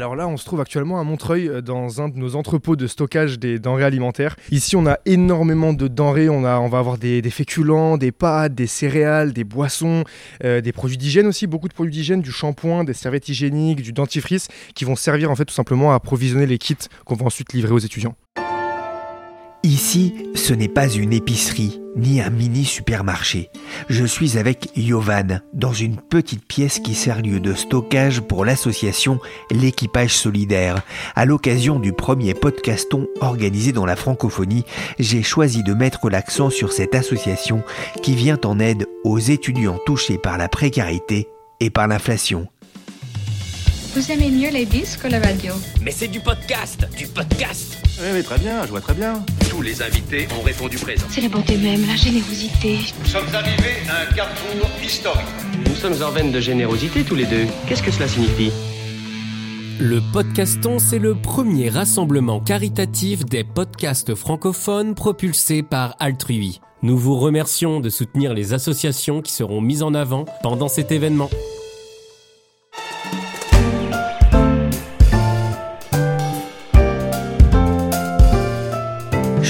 Alors là, on se trouve actuellement à Montreuil, euh, dans un de nos entrepôts de stockage des denrées alimentaires. Ici, on a énormément de denrées. On, a, on va avoir des, féculents, des pâtes, des céréales, des boissons, euh, des produits d'hygiène aussi, beaucoup de produits d'hygiène, du shampoing, des serviettes hygiéniques, du dentifrice, qui vont servir en fait tout simplement à approvisionner les kits qu'on va ensuite livrer aux étudiants. Ici, ce n'est pas une épicerie ni un mini supermarché. Je suis avec Yovan dans une petite pièce qui sert lieu de stockage pour l'association L'équipage solidaire. À l'occasion du premier podcaston organisé dans la francophonie, j'ai choisi de mettre l'accent sur cette association qui vient en aide aux étudiants touchés par la précarité et par l'inflation. Vous aimez mieux les disques ou la radio Mais c'est du podcast, du podcast. Oui, oui, très bien, je vois très bien. Tous les invités ont répondu présent. C'est la bonté même, la générosité. Nous sommes arrivés à un carrefour historique. Nous sommes en veine de générosité tous les deux. Qu'est-ce que cela signifie? Le podcaston, c'est le premier rassemblement caritatif des podcasts francophones propulsés par Altrui. Nous vous remercions de soutenir les associations qui seront mises en avant pendant cet événement.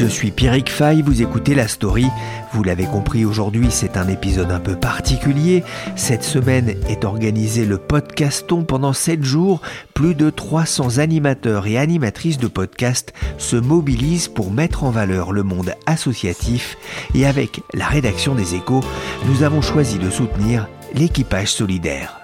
Je suis Pierrick Fay, vous écoutez la story. Vous l'avez compris, aujourd'hui c'est un épisode un peu particulier. Cette semaine est organisé le podcaston pendant 7 jours. Plus de 300 animateurs et animatrices de podcast se mobilisent pour mettre en valeur le monde associatif. Et avec la rédaction des échos, nous avons choisi de soutenir l'équipage solidaire.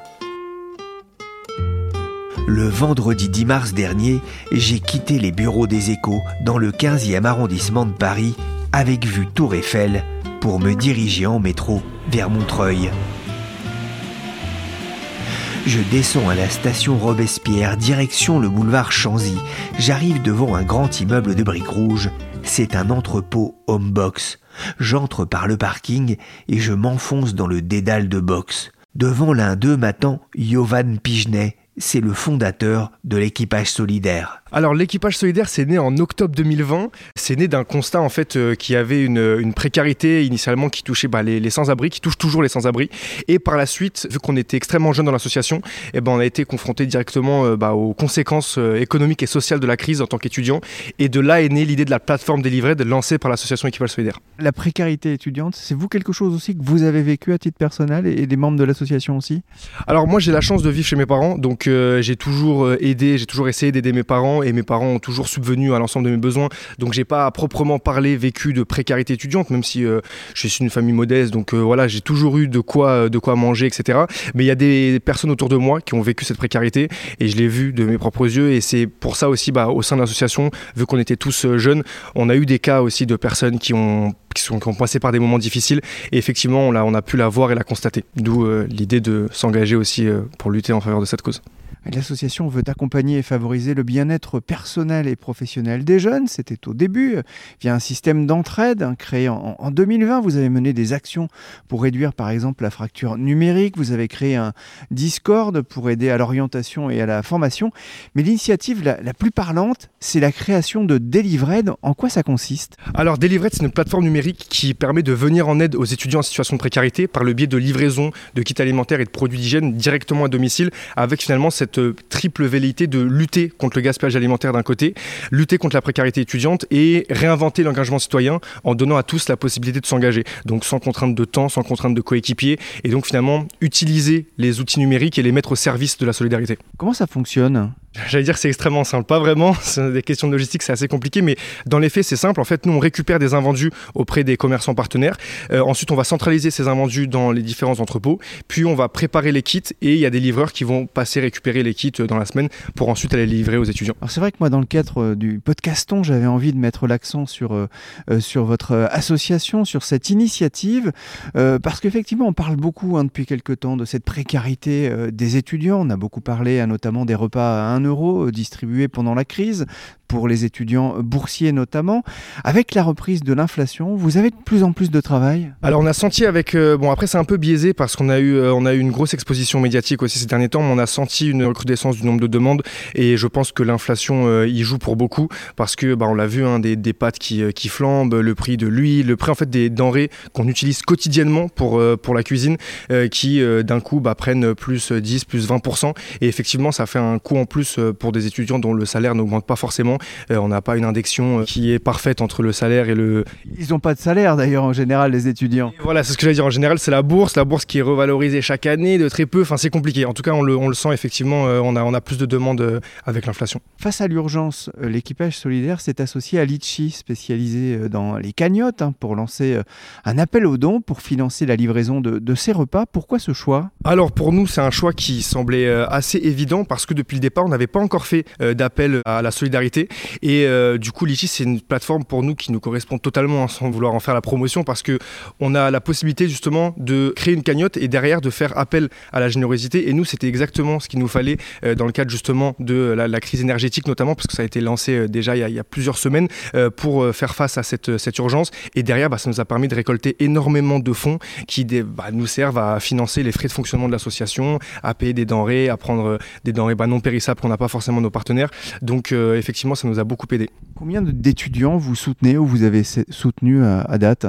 Le vendredi 10 mars dernier, j'ai quitté les bureaux des échos dans le 15e arrondissement de Paris avec vue Tour Eiffel pour me diriger en métro vers Montreuil. Je descends à la station Robespierre, direction le boulevard Chanzy. J'arrive devant un grand immeuble de briques rouges. C'est un entrepôt Homebox. J'entre par le parking et je m'enfonce dans le dédale de box. Devant l'un d'eux m'attend Yovan Pigenet, c'est le fondateur de l'équipage solidaire. Alors l'équipage solidaire, c'est né en octobre 2020. C'est né d'un constat en fait euh, qui avait une, une, précarité initialement qui touchait bah, les, les sans-abri, qui touche toujours les sans-abri. Et par la suite, vu qu'on était extrêmement jeune dans l'association, eh ben, on a été confronté directement euh, bah, aux conséquences euh, économiques et sociales de la crise en tant qu'étudiant. Et de là est née l'idée de la plateforme délivrée, de lancée par l'association équipage solidaire. La précarité étudiante, c'est vous quelque chose aussi que vous avez vécu à titre personnel et des membres de l'association aussi? Alors moi j'ai la chance de vivre chez mes parents, donc j'ai toujours aidé, j'ai toujours essayé d'aider mes parents et mes parents ont toujours subvenu à l'ensemble de mes besoins. Donc j'ai pas à proprement parler vécu de précarité étudiante, même si euh, je suis une famille modeste. Donc euh, voilà, j'ai toujours eu de quoi, de quoi manger, etc. Mais il y a des personnes autour de moi qui ont vécu cette précarité et je l'ai vu de mes propres yeux. Et c'est pour ça aussi, bah, au sein de l'association, vu qu'on était tous euh, jeunes, on a eu des cas aussi de personnes qui ont qui, sont, qui ont passé par des moments difficiles et effectivement on a, on a pu la voir et la constater. D'où euh, l'idée de s'engager aussi euh, pour lutter en faveur de cette cause. L'association veut accompagner et favoriser le bien-être personnel et professionnel des jeunes. C'était au début, via un système d'entraide hein, créé en, en, 2020. Vous avez mené des actions pour réduire par exemple la fracture numérique. Vous avez créé un Discord pour aider à l'orientation et à la formation. Mais l'initiative la, la, plus parlante, c'est la création de Delivered. En quoi ça consiste? Alors Delivered, c'est une plateforme numérique qui permet de venir en aide aux étudiants en situation de précarité par le biais de livraison de kits alimentaires et de produits d'hygiène directement à domicile avec finalement cette triple velléité de lutter contre le gaspillage alimentaire d'un côté, lutter contre la précarité étudiante et réinventer l'engagement citoyen en donnant à tous la possibilité de s'engager. Donc sans contrainte de temps, sans contrainte de coéquipier et donc finalement utiliser les outils numériques et les mettre au service de la solidarité. Comment ça fonctionne? J'allais dire c'est extrêmement simple, pas vraiment, des questions de logistique, c'est assez compliqué, mais dans les faits c'est simple. En fait, nous on récupère des invendus auprès des commerçants partenaires. Euh, ensuite, on va centraliser ces invendus dans les différents entrepôts, puis on va préparer les kits et il y a des livreurs qui vont passer récupérer les kits dans la semaine pour ensuite aller les livrer aux étudiants. Alors c'est vrai que moi dans le cadre euh, du podcaston, j'avais envie de mettre l'accent sur, euh, euh, sur votre euh, association, sur cette initiative, euh, parce qu'effectivement on parle beaucoup hein, depuis quelques temps de cette précarité euh, des étudiants. On a beaucoup parlé hein, notamment des repas à 1 euh, distribués pendant la crise pour les étudiants boursiers notamment. Avec la reprise de l'inflation, vous avez de plus en plus de travail? Alors on a senti avec euh, bon après c'est un peu biaisé parce qu'on a eu euh, a eu une grosse exposition médiatique aussi ces derniers temps, mais on a senti une recrudescence du nombre de demandes et je pense que l'inflation euh, y joue pour beaucoup parce que bah, on l'a vu hein, des, des pâtes qui, qui flambent, le prix de l'huile, le prix en fait des denrées qu'on utilise quotidiennement pour pour la cuisine qui d'un coup bah, prennent plus 10 plus 20% et effectivement ça fait un coût en plus pour des étudiants dont le salaire n'augmente pas forcément. Euh, on n'a pas une indexion euh, qui est parfaite entre le salaire et le Ils n'ont pas de salaire d'ailleurs en général les étudiants. et voilà, c'est ce que j'allais dire. En général, c'est la bourse, la bourse qui est revalorisée chaque année de très peu. Enfin, c'est compliqué. En tout cas, on le, on le sent effectivement. euh, on, a, on a plus de demandes avec l'inflation. Face à l'urgence, l'équipage solidaire s'est associé à Litchi, spécialisé dans les cagnottes, hein, pour lancer un appel aux dons pour financer la livraison de, de ces repas. Pourquoi ce choix? Alors pour nous, c'est un choix qui semblait assez évident parce que depuis le départ, on n'avait pas encore fait d'appel à la solidarité. Et euh, du coup, Litchi, c'est une plateforme pour nous qui nous correspond totalement hein, sans vouloir en faire la promotion parce que on a la possibilité justement de créer une cagnotte et derrière de faire appel à la générosité. Et nous, c'était exactement ce qu'il nous fallait euh, dans le cadre justement de la, crise énergétique notamment parce que ça a été lancé euh, déjà il y a, plusieurs semaines pour faire face à cette, cette urgence. Et derrière, bah, ça nous a permis de récolter énormément de fonds qui bah, nous servent à financer les frais de fonctionnement de l'association, à payer des denrées, à prendre des denrées bah, non périssables qu'on n'a pas forcément nos partenaires. Donc effectivement, ça nous a beaucoup aidé. Combien d'étudiants vous soutenez ou vous avez soutenu à, à date?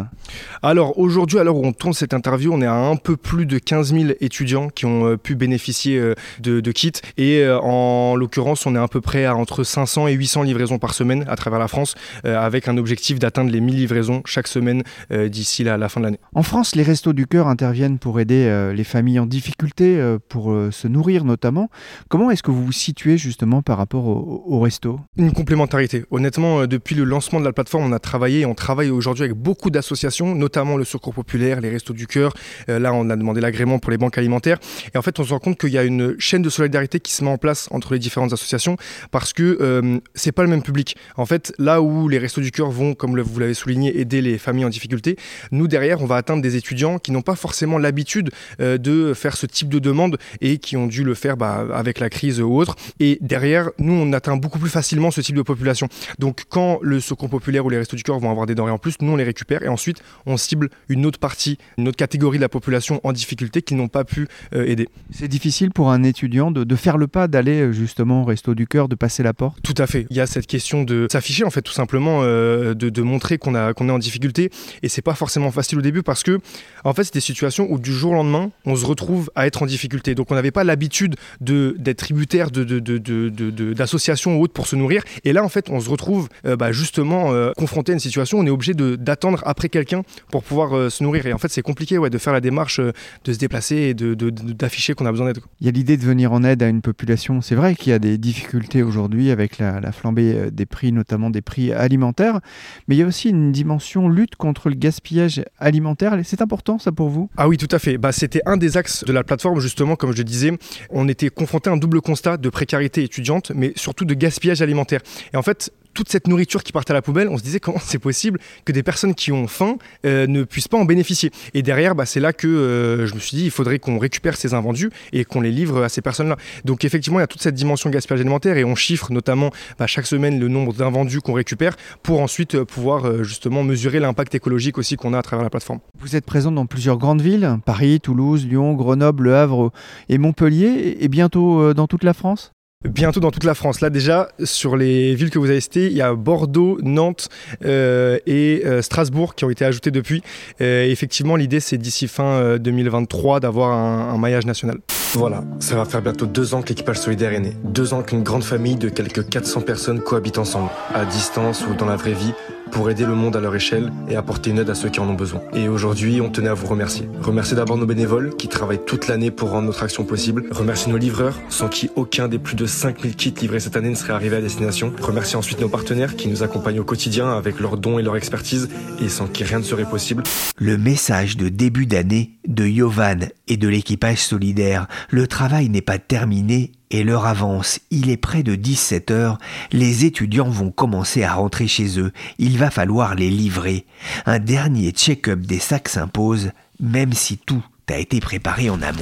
Alors aujourd'hui, à l'heure où on tourne cette interview, on est à un peu plus de 15 000 étudiants qui ont euh, pu bénéficier euh, de, de kits. Et euh, en l'occurrence, on est à peu près à entre 500 et 800 livraisons par semaine à travers la France, euh, avec un objectif d'atteindre les 1000 livraisons chaque semaine euh, d'ici la, la fin de l'année. En France, les Restos du Cœur interviennent pour aider euh, les familles en difficulté, euh, pour euh, se nourrir notamment. Comment est-ce que vous vous situez justement par rapport au, au resto? Une complémentarité. Honnêtement, euh, depuis le lancement de la plateforme, on a travaillé et on travaille aujourd'hui avec beaucoup d'associations, notamment le Secours Populaire, les Restos du Cœur. Euh, là, on a demandé l'agrément pour les banques alimentaires. Et en fait, on se rend compte qu'il y a une chaîne de solidarité qui se met en place entre les différentes associations parce que euh, c'est pas le même public. En fait, là où les Restos du Cœur vont, comme vous l'avez souligné, aider les familles en difficulté, nous derrière, on va atteindre des étudiants qui n'ont pas forcément l'habitude euh, de faire ce type de demande et qui ont dû le faire bah, avec la crise ou autre. Et derrière, nous, on atteint beaucoup plus facilement ce type de population. Donc, quand le Secours Populaire ou les Restos du Cœur vont avoir des denrées en plus, nous, on les récupère et ensuite, on cible une autre partie, une autre catégorie de la population en difficulté qu'ils n'ont pas pu euh, aider. C'est difficile pour un étudiant de, de faire le pas, d'aller euh, justement au Resto du Cœur, de passer la porte? Tout à fait. Il y a cette question de s'afficher, en fait, tout simplement, euh, de, de montrer qu'on qu'on est en difficulté. Et c'est pas forcément facile au début parce que, en fait, c'est des situations où du jour au lendemain, on se retrouve à être en difficulté. Donc, on n'avait pas l'habitude de- d'être tributaire de- de- de- de- de- de- d'associations ou autres pour se nourrir. Et là, en fait, on se retrouve euh, bah, justement euh, confronté à une situation où on est obligé d'attendre après quelqu'un pour pouvoir euh, se nourrir. Et en fait, c'est compliqué ouais, de faire la démarche, de se déplacer et de- de- de- d'afficher qu'on a besoin d'aide. Il y a l'idée de venir en aide à une population. C'est vrai qu'il y a des difficultés aujourd'hui avec la, la flambée des prix, notamment des prix alimentaires, mais il y a aussi une dimension lutte contre le gaspillage alimentaire. C'est important ça pour vous? Ah oui, tout à fait. Bah, C'était un des axes de la plateforme, justement, comme je disais. On était confronté à un double constat de précarité étudiante, mais surtout de gaspillage alimentaire. Et en fait, toute cette nourriture qui partait à la poubelle, on se disait comment c'est possible que des personnes qui ont faim euh, ne puissent pas en bénéficier. Et derrière, bah, c'est là que euh, je me suis dit, il faudrait qu'on récupère ces invendus et qu'on les livre à ces personnes-là. Donc effectivement, il y a toute cette dimension gaspillage alimentaire et on chiffre notamment bah, chaque semaine le nombre d'invendus qu'on récupère pour ensuite euh, pouvoir justement mesurer l'impact écologique aussi qu'on a à travers la plateforme. Vous êtes présent dans plusieurs grandes villes, Paris, Toulouse, Lyon, Grenoble, Le Havre et Montpellier, et bientôt dans toute la France? Bientôt dans toute la France. Là déjà, sur les villes que vous avez citées, il y a Bordeaux, Nantes euh, et euh, Strasbourg qui ont été ajoutées depuis. Euh, effectivement, l'idée c'est d'ici fin euh, 2023 d'avoir un, un maillage national. Voilà, ça va faire bientôt deux ans que l'équipage solidaire est né. Deux ans qu'une grande famille de quelques 400 personnes cohabitent ensemble, à distance ou dans la vraie vie, pour aider le monde à leur échelle et apporter une aide à ceux qui en ont besoin. Et aujourd'hui, on tenait à vous remercier. Remercier d'abord nos bénévoles qui travaillent toute l'année pour rendre notre action possible. Remercier nos livreurs, sans qui aucun des plus de 5000 kits livrés cette année ne serait arrivé à destination. Remercier ensuite nos partenaires qui nous accompagnent au quotidien avec leurs dons et leur expertise et sans qui rien ne serait possible. Le message de début d'année de Yovan et de l'équipage solidaire. Le travail n'est pas terminé et l'heure avance. Il est près de 17 heures. Les étudiants vont commencer à rentrer chez eux. Il va falloir les livrer. Un dernier check-up des sacs s'impose, même si tout a été préparé en amont.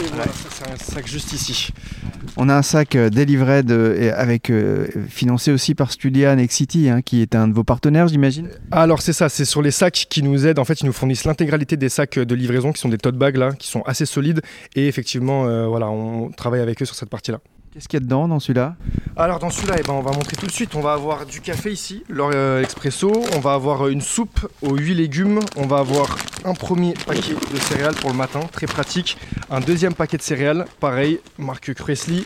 Et voilà, ça c'est un sac juste ici. On a un sac euh, Delivered euh, avec euh, financé aussi par Studia Nexity, hein, qui est un de vos partenaires, j'imagine. Alors c'est ça, c'est sur les sacs qui nous aident. En fait, ils nous fournissent l'intégralité des sacs de livraison, qui sont des tote bags là, qui sont assez solides. Et effectivement, euh, voilà, on travaille avec eux sur cette partie-là. Qu'est-ce qu'il y a dedans dans celui-là? Alors dans celui-là, eh ben, on va montrer tout de suite. On va avoir du café ici, l'or euh, expresso. On va avoir euh, une soupe aux 8 légumes. On va avoir un premier paquet de céréales pour le matin, très pratique. Un deuxième paquet de céréales, pareil, marque Cressley.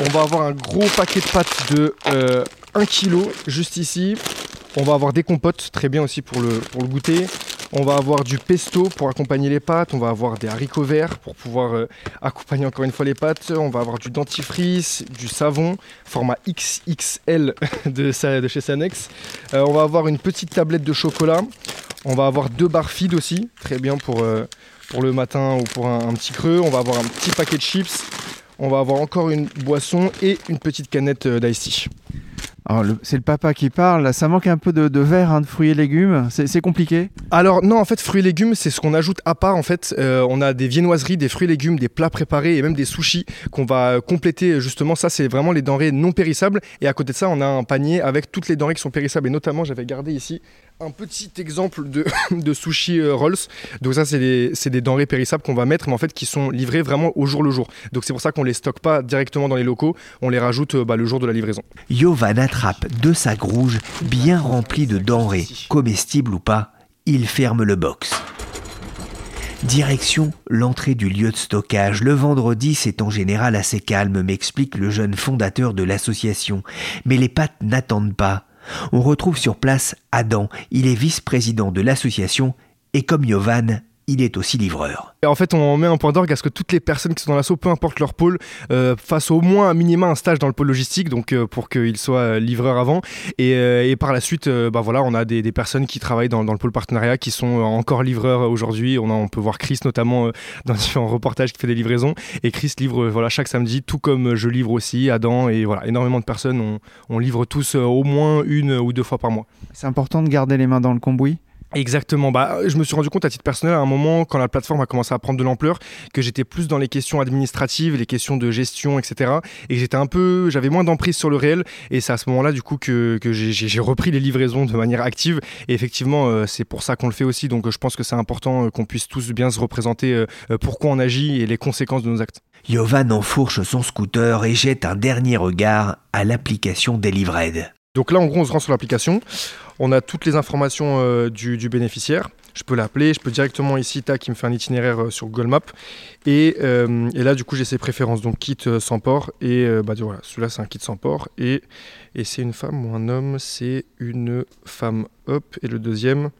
On va avoir un gros paquet de pâtes de euh, 1 kg juste ici. On va avoir des compotes, très bien aussi pour le, pour le goûter. On va avoir du pesto pour accompagner les pâtes. On va avoir des haricots verts pour pouvoir euh, accompagner encore une fois les pâtes. On va avoir du dentifrice, du savon, format XXL de chez Sanex. Euh, on va avoir une petite tablette de chocolat. On va avoir deux barres feed aussi, très bien pour, euh, pour le matin ou pour un, un petit creux. On va avoir un petit paquet de chips. On va avoir encore une boisson et une petite canette euh, d'ice tea. Alors, c'est le papa qui parle. Ça manque un peu de, de verre, hein, de fruits et légumes. C'est compliqué. Alors non, en fait, fruits et légumes, c'est ce qu'on ajoute à part. En fait, Euh, on a des viennoiseries, des fruits et légumes, des plats préparés et même des sushis qu'on va compléter. Justement, ça, c'est vraiment les denrées non périssables. Et à côté de ça, on a un panier avec toutes les denrées qui sont périssables. Et notamment, j'avais gardé ici un petit exemple de, sushi euh, rolls. Donc ça, c'est des, denrées périssables qu'on va mettre, mais en fait, qui sont livrées vraiment au jour le jour. Donc c'est pour ça qu'on les stocke pas directement dans les locaux. On les rajoute euh, bah, le jour de la livraison. Yovan attrape deux sacs rouges bien remplis de denrées, comestibles ou pas. Il ferme le box. Direction l'entrée du lieu de stockage. Le vendredi, c'est en général assez calme, m'explique le jeune fondateur de l'association. Mais les pâtes n'attendent pas. On retrouve sur place Adam. Il est vice-président de l'association et comme Yovan, il est aussi livreur. Et en fait, on met un point d'orgue à ce que toutes les personnes qui sont dans l'assaut, peu importe leur pôle, euh, fassent au moins un minima un stage dans le pôle logistique, donc euh, pour qu'ils soient euh, livreurs avant. Et, euh, et par la suite, euh, bah voilà, on a des, des personnes qui travaillent dans, dans le pôle partenariat qui sont encore livreurs aujourd'hui. On, a- on peut voir Chris notamment euh, dans différents reportages qui fait des livraisons. Et Chris livre euh, voilà chaque samedi, tout comme je livre aussi, Adam et voilà énormément de personnes. On, on livre tous euh, au moins une ou deux fois par mois. C'est important de garder les mains dans le cambouis. Exactement. Bah, je me suis rendu compte à titre personnel à un moment, quand la plateforme a commencé à prendre de l'ampleur, que j'étais plus dans les questions administratives, les questions de gestion, etc. Et que j'étais un peu, j'avais moins d'emprise sur le réel. Et c'est à ce moment-là, du coup, que, j'ai- repris les livraisons de manière active. Et effectivement, euh, c'est pour ça qu'on le fait aussi. Donc, euh, je pense que c'est important euh, qu'on puisse tous bien se représenter pourquoi on agit et les conséquences de nos actes. Yovan enfourche son scooter et jette un dernier regard à l'application Delivered. Donc là, en gros, on se rend sur l'application. On a toutes les informations euh, du, bénéficiaire. Je peux l'appeler, je peux directement ici, tac, il me fait un itinéraire euh, sur Google Maps. Et, euh, et là, du coup, j'ai ses préférences. Donc, kit sans port. Et bah, voilà, celui-là, c'est un kit sans port. Et, et c'est une femme ou un homme C'est une femme. Hop. Et le deuxième,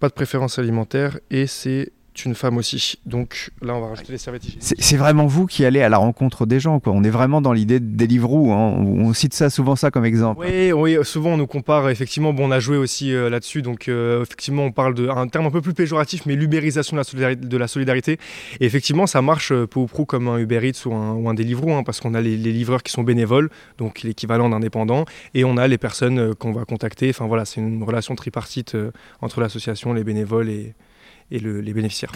pas de préférence alimentaire. Et c'est une femme aussi. Donc là, on va rajouter les serviettes. C'est vraiment vous qui allez à la rencontre des gens. Quoi. On est vraiment dans l'idée de Deliveroo. Hein. On, on cite ça souvent ça comme exemple. Oui, oui, souvent on nous compare, effectivement, bon, on a joué aussi euh, là-dessus, donc euh, effectivement on parle d'un terme un peu plus péjoratif, mais l'ubérisation de, la solidari- de la solidarité. Et effectivement ça marche euh, peu ou prou comme un Uber Eats ou un, ou un Deliveroo, hein, parce qu'on a les, les livreurs qui sont bénévoles, donc l'équivalent d'indépendants, et on a les personnes qu'on va contacter. Enfin voilà, c'est une relation tripartite entre l'association, les bénévoles et, et le- les bénéficiaires.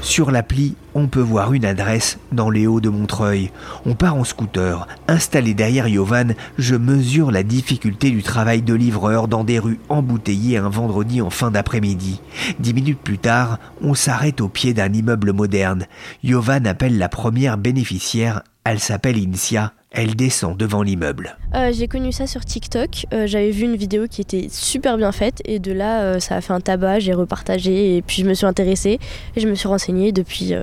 Sur l'appli, on peut voir une adresse dans les hauts de Montreuil. On part en scooter. Installé derrière Yovan, je mesure la difficulté du travail de livreur dans des rues embouteillées un vendredi en fin d'après-midi. Dix minutes plus tard, on s'arrête au pied d'un immeuble moderne. Yovan appelle la première bénéficiaire. Elle s'appelle Incia. Elle descend devant l'immeuble. Euh, j'ai connu ça sur TikTok. Euh, J'avais vu une vidéo qui était super bien faite et de là, euh, ça a fait un tabac. J'ai repartagé et puis je me suis intéressée et je me suis renseignée. Depuis, euh,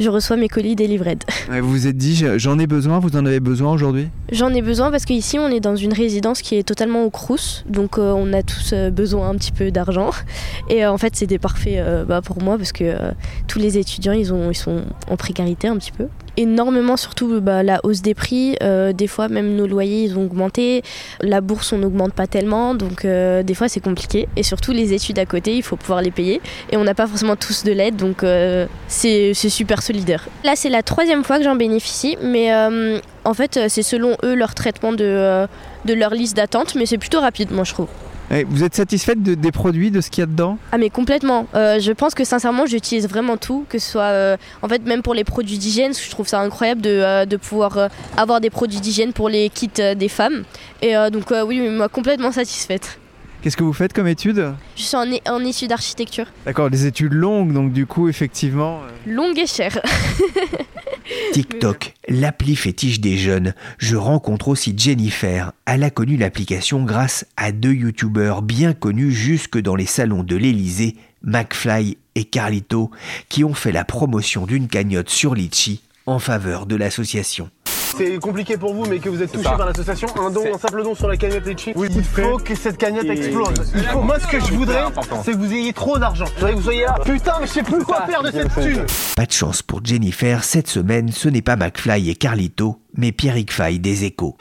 je reçois mes colis délivrés. vous vous êtes dit, j'en ai besoin, vous en avez besoin aujourd'hui? J'en ai besoin parce qu'ici, on est dans une résidence qui est totalement au crous, donc euh, on a tous besoin un petit peu d'argent. Et euh, en fait, c'était parfait bah, pour moi parce que tous les étudiants, ils, ont, ils sont en précarité un petit peu énormément, surtout bah, la hausse des prix. Euh, des fois, même nos loyers, ils ont augmenté. La bourse, on n'augmente pas tellement. Donc, euh, des fois, c'est compliqué. Et surtout, les études à côté, il faut pouvoir les payer. Et on n'a pas forcément tous de l'aide. Donc, euh, c'est super solidaire. Là, c'est la troisième fois que j'en bénéficie. Mais en fait, c'est selon eux leur traitement de, de leur liste d'attente. Mais c'est plutôt rapide, moi, je trouve. Vous êtes satisfaite des produits, de ce qu'il y a dedans? Ah mais complètement. Euh, je pense que sincèrement j'utilise vraiment tout, que ce soit euh, en fait même pour les produits d'hygiène, je trouve ça incroyable de, euh, de pouvoir avoir des produits d'hygiène pour les kits des femmes. Et donc oui, moi complètement satisfaite. Qu'est-ce que vous faites comme études Je suis en, en études d'architecture. D'accord, des études longues, donc du coup effectivement... Longues et chères. TikTok, l'appli fétiche des jeunes. Je rencontre aussi Jennifer. Elle a connu l'application grâce à deux youtubeurs bien connus jusque dans les salons de l'Elysée, McFly et Carlito, qui ont fait la promotion d'une cagnotte sur Litchi en faveur de l'association c'est compliqué pour vous, mais que vous êtes touché par l'association, un don, un simple don sur la cagnotte Litchi, oui, il faut que cette cagnotte explose. moi, ce que je voudrais, c'est que vous ayez trop d'argent. Je voudrais que vous soyez là. Putain, mais je sais plus quoi faire de cette thune. Pas de chance pour Jennifer, cette semaine, ce n'est pas McFly et Carlito, mais Pierrick Fay des Échos.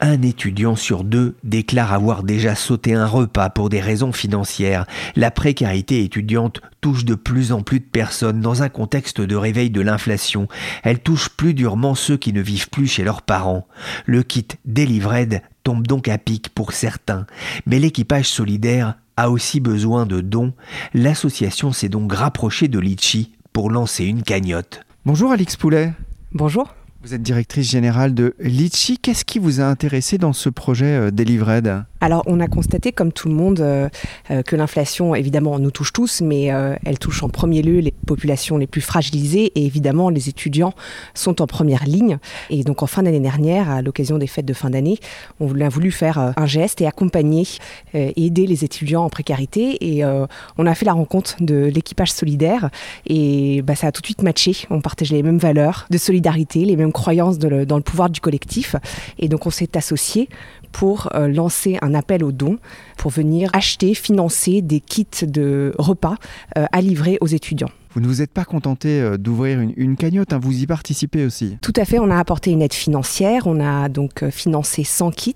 Un étudiant sur deux déclare avoir déjà sauté un repas pour des raisons financières. La précarité étudiante touche de plus en plus de personnes dans un contexte de réveil de l'inflation. Elle touche plus durement ceux qui ne vivent plus chez leurs parents. Le kit Delivered tombe donc à pic pour certains. Mais l'équipage solidaire a aussi besoin de dons. L'association s'est donc rapprochée de Litchi pour lancer une cagnotte. Bonjour Alix Poulet. Bonjour. Vous êtes directrice générale de Litchi. Qu'est-ce qui vous a intéressé dans ce projet euh, Delivered alors, on a constaté, comme tout le monde, euh, euh, que l'inflation, évidemment, nous touche tous, mais euh, elle touche en premier lieu les populations les plus fragilisées et évidemment, les étudiants sont en première ligne. Et donc, en fin d'année dernière, à l'occasion des fêtes de fin d'année, on a voulu faire un geste et accompagner et aider les étudiants en précarité. Et on a fait la rencontre de l'équipage solidaire et bah, ça a tout de suite matché. On partage les mêmes valeurs de solidarité, les mêmes croyances dans le pouvoir du collectif. Et donc, on s'est associés pour euh, lancer un appel aux dons pour venir acheter, financer des kits de repas euh, à livrer aux étudiants. Vous ne vous êtes pas contenté euh, d'ouvrir une, cagnotte, hein, vous y participez aussi. Tout à fait, on a apporté une aide financière, on a donc euh, financé 100 kits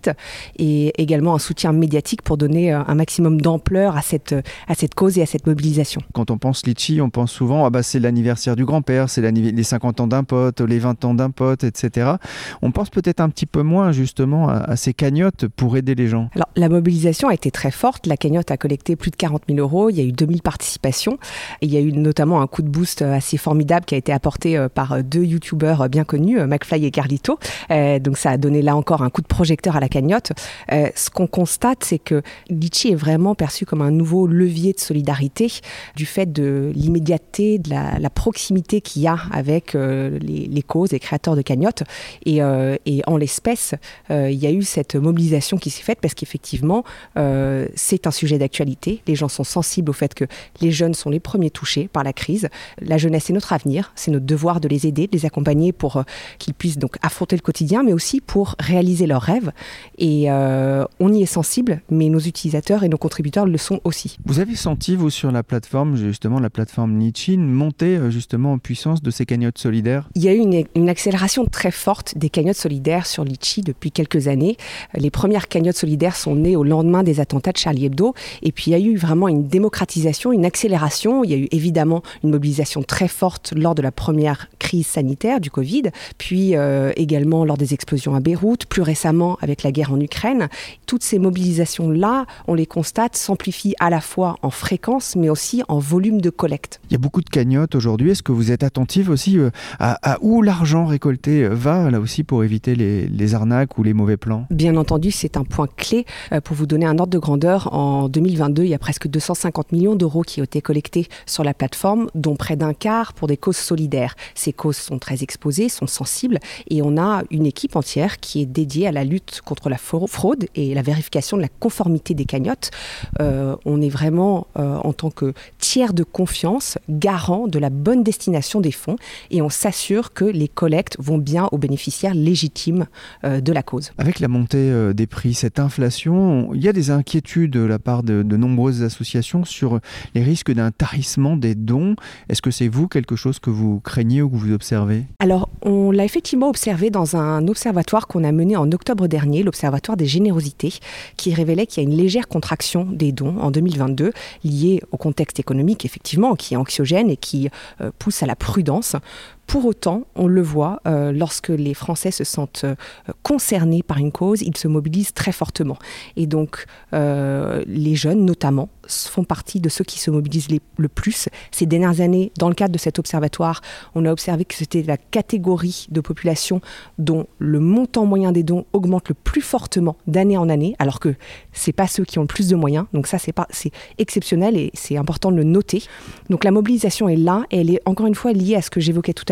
et également un soutien médiatique pour donner euh, un maximum d'ampleur à cette, à cette cause et à cette mobilisation. Quand on pense litchi, on pense souvent, ah bah c'est l'anniversaire du grand-père, c'est les 50 ans d'un pote, les 20 ans d'un pote, etc. On pense peut-être un petit peu moins justement à, ces cagnottes pour aider les gens. Alors la mobilisation a été très forte, la cagnotte a collecté plus de 40 000 euros, il y a eu 2000 participations, et il y a eu notamment un coup de boost euh, assez formidable qui a été apporté euh, par euh, deux youtubeurs bien connus, McFly et Carlito. donc ça a donné là encore un coup de projecteur à la cagnotte. ce qu'on constate, c'est que Litchi est vraiment perçu comme un nouveau levier de solidarité du fait de l'immédiateté, de la, proximité qu'il y a avec les, causes, les créateurs de cagnottes. Et, et en l'espèce, il y a eu cette mobilisation qui s'est faite parce qu'effectivement, c'est un sujet d'actualité. Les gens sont sensibles au fait que les jeunes sont les premiers touchés par la crise la jeunesse, c'est notre avenir, c'est notre devoir de les aider, de les accompagner pour euh, qu'ils puissent donc affronter le quotidien, mais aussi pour réaliser leurs rêves. Et euh, on y est sensible, mais nos utilisateurs et nos contributeurs le sont aussi. Vous avez senti, vous, sur la plateforme, justement, la plateforme Nietzsche, monter euh, justement en puissance de ces cagnottes solidaires? Il y a eu une, une, accélération très forte des cagnottes solidaires sur Litchi depuis quelques années. Les premières cagnottes solidaires sont nées au lendemain des attentats de Charlie Hebdo. Et puis il y a eu vraiment une démocratisation, une accélération. Il y a eu évidemment une mobilisation très forte lors de la première crise sanitaire du Covid, puis euh, également lors des explosions à Beyrouth, plus récemment avec la guerre en Ukraine. Toutes ces mobilisations-là, on les constate, s'amplifient à la fois en fréquence, mais aussi en volume de collecte. Il y a beaucoup de cagnottes aujourd'hui. Est-ce que vous êtes attentive aussi euh, à, où l'argent récolté euh, va, là aussi, pour éviter les, les arnaques ou les mauvais plans? Bien entendu, c'est un point clé. Pour vous donner un ordre de grandeur, en 2022, il y a presque 250 millions d'euros qui ont été collectés sur la plateforme dont près d'un quart pour des causes solidaires. Ces causes sont très exposées, sont sensibles, et on a une équipe entière qui est dédiée à la lutte contre la fraude et la vérification de la conformité des cagnottes. Euh, on est vraiment, euh, en tant que tiers de confiance, garant de la bonne destination des fonds, et on s'assure que les collectes vont bien aux bénéficiaires légitimes euh, de la cause. Avec la montée des prix, cette inflation, il y a des inquiétudes de la part de, de nombreuses associations sur les risques d'un tarissement des dons. Est-ce que c'est vous quelque chose que vous craignez ou que vous observez? Alors, on l'a effectivement observé dans un observatoire qu'on a mené en octobre dernier, l'Observatoire des générosités, qui révélait qu'il y a une légère contraction des dons en 2022, liée au contexte économique, effectivement, qui est anxiogène et qui euh, pousse à la prudence. Pour autant, on le voit, euh, lorsque les Français se sentent euh, concernés par une cause, ils se mobilisent très fortement. Et donc, euh, les jeunes, notamment, font partie de ceux qui se mobilisent le plus. Ces dernières années, dans le cadre de cet observatoire, on a observé que c'était la catégorie de population dont le montant moyen des dons augmente le plus fortement d'année en année, alors que c'est pas ceux qui ont le plus de moyens. Donc ça, c'est exceptionnel et c'est important de le noter. Donc la mobilisation est là et elle est encore une fois liée à ce que j'évoquais tout à l'heure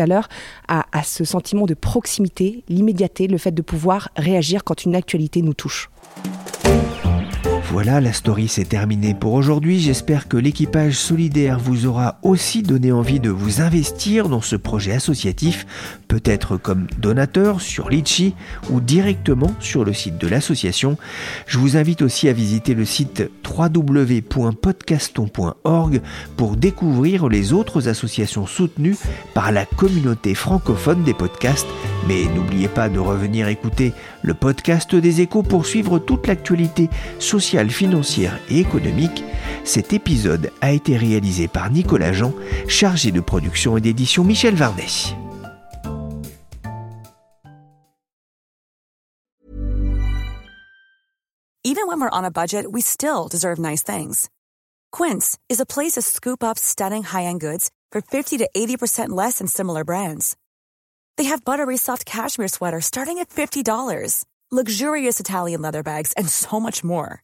à, à ce sentiment de proximité, l'immédiateté, le fait de pouvoir réagir quand une actualité nous touche. Voilà, la story s'est terminée pour aujourd'hui. J'espère que l'équipage solidaire vous aura aussi donné envie de vous investir dans ce projet associatif, peut-être comme donateur sur Litchi ou directement sur le site de l'association. Je vous invite aussi à visiter le site www.podcaston.org pour découvrir les autres associations soutenues par la communauté francophone des podcasts. Mais n'oubliez pas de revenir écouter le podcast des échos pour suivre toute l'actualité sociale, financière et économique. Cet épisode a été réalisé par Nicolas Jean, chargé de production et d'édition Michel Varnet. Even when we're on a budget, we still deserve nice things. Quince is a place to scoop up stunning high-end goods for 50 to 80% less than similar brands. They have buttery soft cashmere sweaters starting at $50, luxurious Italian leather bags, and so much more.